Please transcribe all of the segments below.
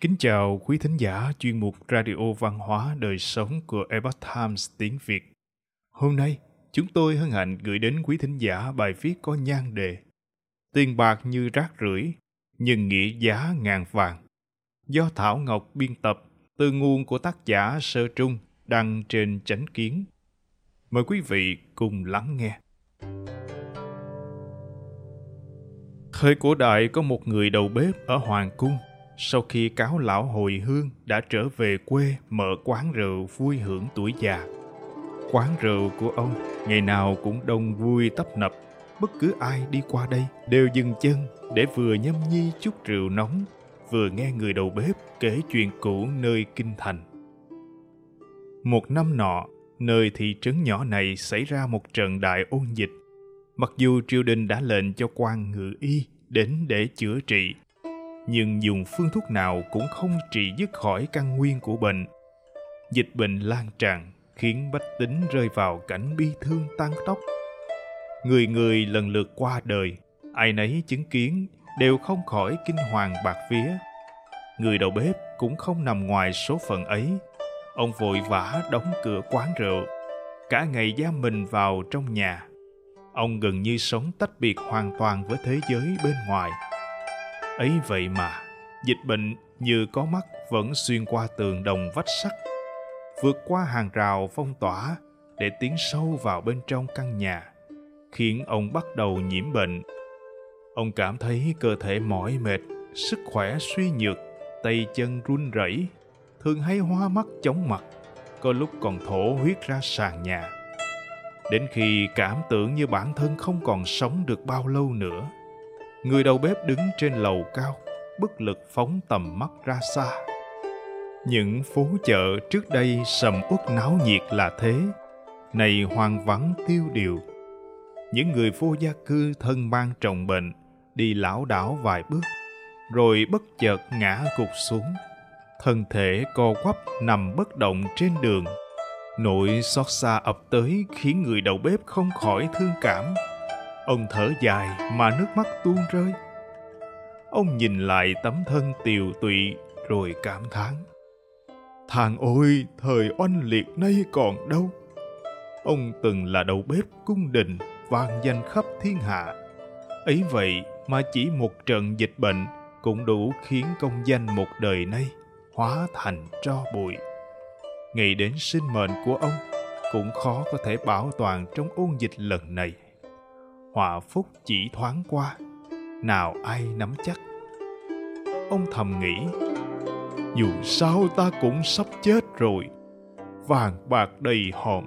Kính chào quý thính giả chuyên mục Radio Văn hóa Đời Sống của Epoch Times tiếng Việt. Hôm nay, chúng tôi hân hạnh gửi đến quý thính giả bài viết có nhan đề Tiền bạc như rác rưởi, nhưng nghĩa giá ngàn vàng. Do Thảo Ngọc biên tập từ nguồn của tác giả Sơ Trung đăng trên chánh kiến. Mời quý vị cùng lắng nghe. Thời cổ đại có một người đầu bếp ở Hoàng Cung – sau khi cáo lão hồi hương đã trở về quê mở quán rượu vui hưởng tuổi già. Quán rượu của ông ngày nào cũng đông vui tấp nập, bất cứ ai đi qua đây đều dừng chân để vừa nhâm nhi chút rượu nóng, vừa nghe người đầu bếp kể chuyện cũ nơi kinh thành. Một năm nọ, nơi thị trấn nhỏ này xảy ra một trận đại ôn dịch. Mặc dù triều đình đã lệnh cho quan ngự y đến để chữa trị nhưng dùng phương thuốc nào cũng không trị dứt khỏi căn nguyên của bệnh. Dịch bệnh lan tràn khiến bách tính rơi vào cảnh bi thương tan tóc. Người người lần lượt qua đời, ai nấy chứng kiến đều không khỏi kinh hoàng bạc vía. Người đầu bếp cũng không nằm ngoài số phận ấy. Ông vội vã đóng cửa quán rượu, cả ngày giam mình vào trong nhà. Ông gần như sống tách biệt hoàn toàn với thế giới bên ngoài ấy vậy mà, dịch bệnh như có mắt vẫn xuyên qua tường đồng vách sắt, vượt qua hàng rào phong tỏa để tiến sâu vào bên trong căn nhà, khiến ông bắt đầu nhiễm bệnh. Ông cảm thấy cơ thể mỏi mệt, sức khỏe suy nhược, tay chân run rẩy, thường hay hoa mắt chóng mặt, có lúc còn thổ huyết ra sàn nhà. Đến khi cảm tưởng như bản thân không còn sống được bao lâu nữa người đầu bếp đứng trên lầu cao, bất lực phóng tầm mắt ra xa. Những phố chợ trước đây sầm uất náo nhiệt là thế, này hoang vắng tiêu điều. Những người vô gia cư thân mang trọng bệnh, đi lảo đảo vài bước, rồi bất chợt ngã gục xuống. Thân thể co quắp nằm bất động trên đường. Nỗi xót xa ập tới khiến người đầu bếp không khỏi thương cảm. Ông thở dài mà nước mắt tuôn rơi. Ông nhìn lại tấm thân tiều tụy rồi cảm thán. Thằng ôi, thời oanh liệt nay còn đâu. Ông từng là đầu bếp cung đình, vang danh khắp thiên hạ. Ấy vậy mà chỉ một trận dịch bệnh cũng đủ khiến công danh một đời nay hóa thành tro bụi. Ngày đến sinh mệnh của ông cũng khó có thể bảo toàn trong ôn dịch lần này họa phúc chỉ thoáng qua. Nào ai nắm chắc? Ông thầm nghĩ, dù sao ta cũng sắp chết rồi. Vàng bạc đầy hòm,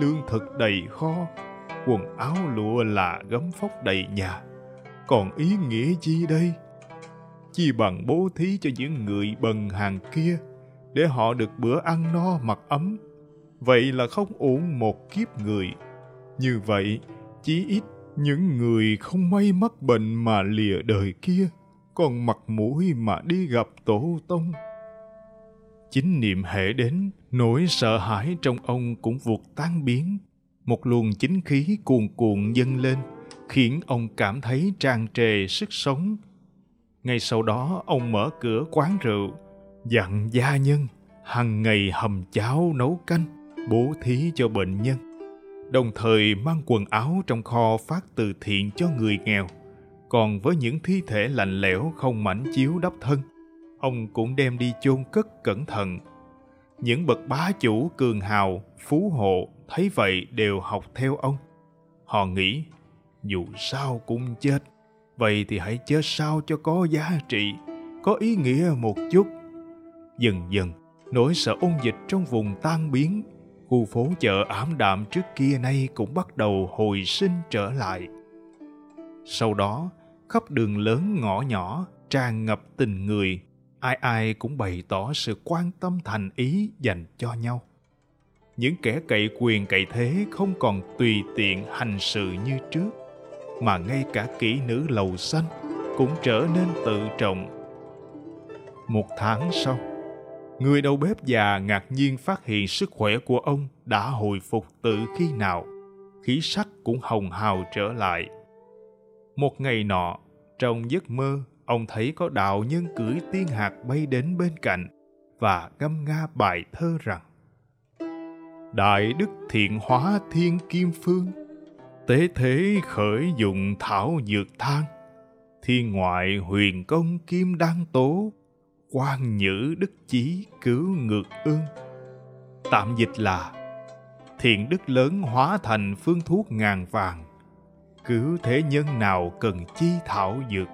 lương thực đầy kho, quần áo lụa là gấm phóc đầy nhà. Còn ý nghĩa gì đây? Chi bằng bố thí cho những người bần hàng kia để họ được bữa ăn no mặc ấm. Vậy là không uổng một kiếp người. Như vậy, chí ít những người không may mắc bệnh mà lìa đời kia, còn mặt mũi mà đi gặp tổ tông. Chính niệm hệ đến, nỗi sợ hãi trong ông cũng vụt tan biến. Một luồng chính khí cuồn cuộn dâng lên, khiến ông cảm thấy tràn trề sức sống. Ngay sau đó, ông mở cửa quán rượu, dặn gia nhân hằng ngày hầm cháo nấu canh, bố thí cho bệnh nhân đồng thời mang quần áo trong kho phát từ thiện cho người nghèo. Còn với những thi thể lạnh lẽo không mảnh chiếu đắp thân, ông cũng đem đi chôn cất cẩn thận. Những bậc bá chủ cường hào, phú hộ thấy vậy đều học theo ông. Họ nghĩ, dù sao cũng chết, vậy thì hãy chết sao cho có giá trị, có ý nghĩa một chút. Dần dần, nỗi sợ ôn dịch trong vùng tan biến khu phố chợ ảm đạm trước kia nay cũng bắt đầu hồi sinh trở lại. Sau đó, khắp đường lớn ngõ nhỏ tràn ngập tình người, ai ai cũng bày tỏ sự quan tâm thành ý dành cho nhau. Những kẻ cậy quyền cậy thế không còn tùy tiện hành sự như trước, mà ngay cả kỹ nữ lầu xanh cũng trở nên tự trọng. Một tháng sau, Người đầu bếp già ngạc nhiên phát hiện sức khỏe của ông đã hồi phục từ khi nào, khí sắc cũng hồng hào trở lại. Một ngày nọ, trong giấc mơ, ông thấy có đạo nhân cưỡi tiên hạt bay đến bên cạnh và ngâm nga bài thơ rằng Đại đức thiện hóa thiên kim phương, tế thế khởi dụng thảo dược thang, thiên ngoại huyền công kim đăng tố, quan nhữ đức chí cứu ngược ương. Tạm dịch là thiện đức lớn hóa thành phương thuốc ngàn vàng, cứu thế nhân nào cần chi thảo dược.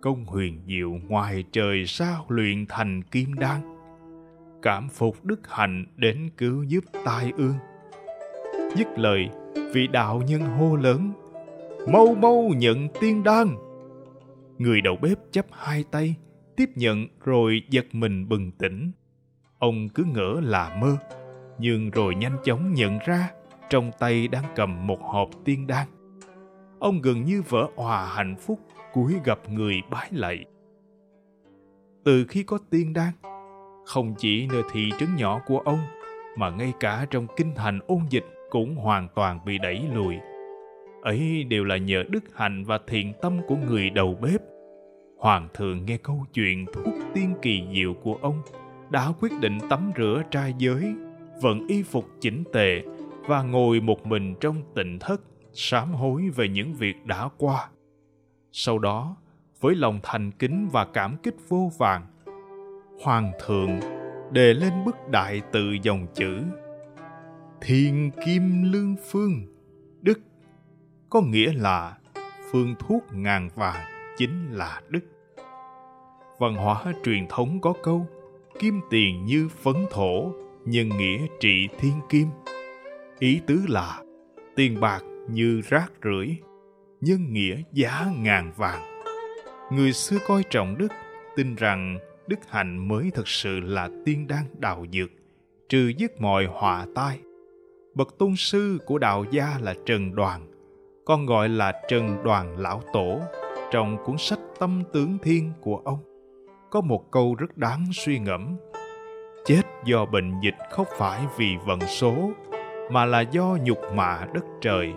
Công huyền diệu ngoài trời sao luyện thành kim đan cảm phục đức hạnh đến cứu giúp tai ương. Dứt lời vị đạo nhân hô lớn mau mau nhận tiên đan. Người đầu bếp chấp hai tay tiếp nhận rồi giật mình bừng tỉnh. Ông cứ ngỡ là mơ, nhưng rồi nhanh chóng nhận ra trong tay đang cầm một hộp tiên đan. Ông gần như vỡ òa hạnh phúc cúi gặp người bái lạy. Từ khi có tiên đan, không chỉ nơi thị trấn nhỏ của ông, mà ngay cả trong kinh thành ôn dịch cũng hoàn toàn bị đẩy lùi. Ấy đều là nhờ đức hạnh và thiện tâm của người đầu bếp hoàng thượng nghe câu chuyện thuốc tiên kỳ diệu của ông, đã quyết định tắm rửa trai giới, vận y phục chỉnh tề và ngồi một mình trong tịnh thất, sám hối về những việc đã qua. Sau đó, với lòng thành kính và cảm kích vô vàng, hoàng thượng đề lên bức đại tự dòng chữ, thiên kim lương phương, đức, có nghĩa là phương thuốc ngàn vàng chính là đức. Văn hóa truyền thống có câu, kim tiền như phấn thổ nhân nghĩa trị thiên kim. Ý tứ là, tiền bạc như rác rưởi nhân nghĩa giá ngàn vàng. Người xưa coi trọng đức, tin rằng đức hạnh mới thật sự là tiên đan đạo dược, trừ dứt mọi họa tai. Bậc tôn sư của đạo gia là trần đoàn con gọi là trần đoàn lão tổ trong cuốn sách tâm tướng thiên của ông. Có một câu rất đáng suy ngẫm. Chết do bệnh dịch không phải vì vận số, mà là do nhục mạ đất trời.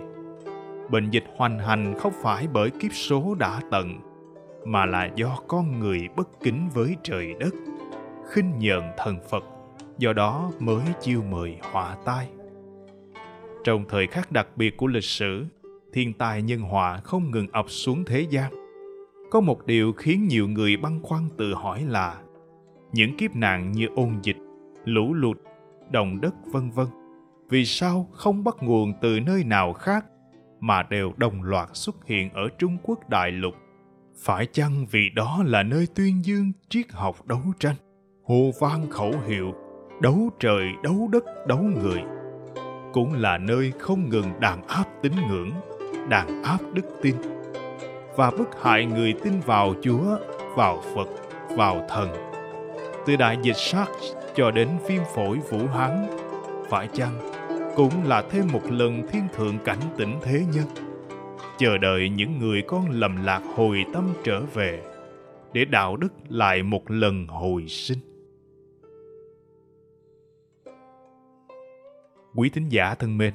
Bệnh dịch hoành hành không phải bởi kiếp số đã tận, mà là do con người bất kính với trời đất, khinh nhờn thần phật, do đó mới chiêu mời họa tai. Trong thời khắc đặc biệt của lịch sử, thiên tai nhân họa không ngừng ập xuống thế gian có một điều khiến nhiều người băn khoăn tự hỏi là những kiếp nạn như ôn dịch lũ lụt động đất vân vân vì sao không bắt nguồn từ nơi nào khác mà đều đồng loạt xuất hiện ở Trung Quốc đại lục. Phải chăng vì đó là nơi tuyên dương triết học đấu tranh, hồ vang khẩu hiệu, đấu trời, đấu đất, đấu người. Cũng là nơi không ngừng đàn áp tín ngưỡng, đàn áp đức tin và bức hại người tin vào Chúa, vào Phật, vào thần. Từ đại dịch SARS cho đến viêm phổi Vũ Hán, phải chăng cũng là thêm một lần thiên thượng cảnh tỉnh thế nhân chờ đợi những người con lầm lạc hồi tâm trở về để đạo đức lại một lần hồi sinh quý thính giả thân mến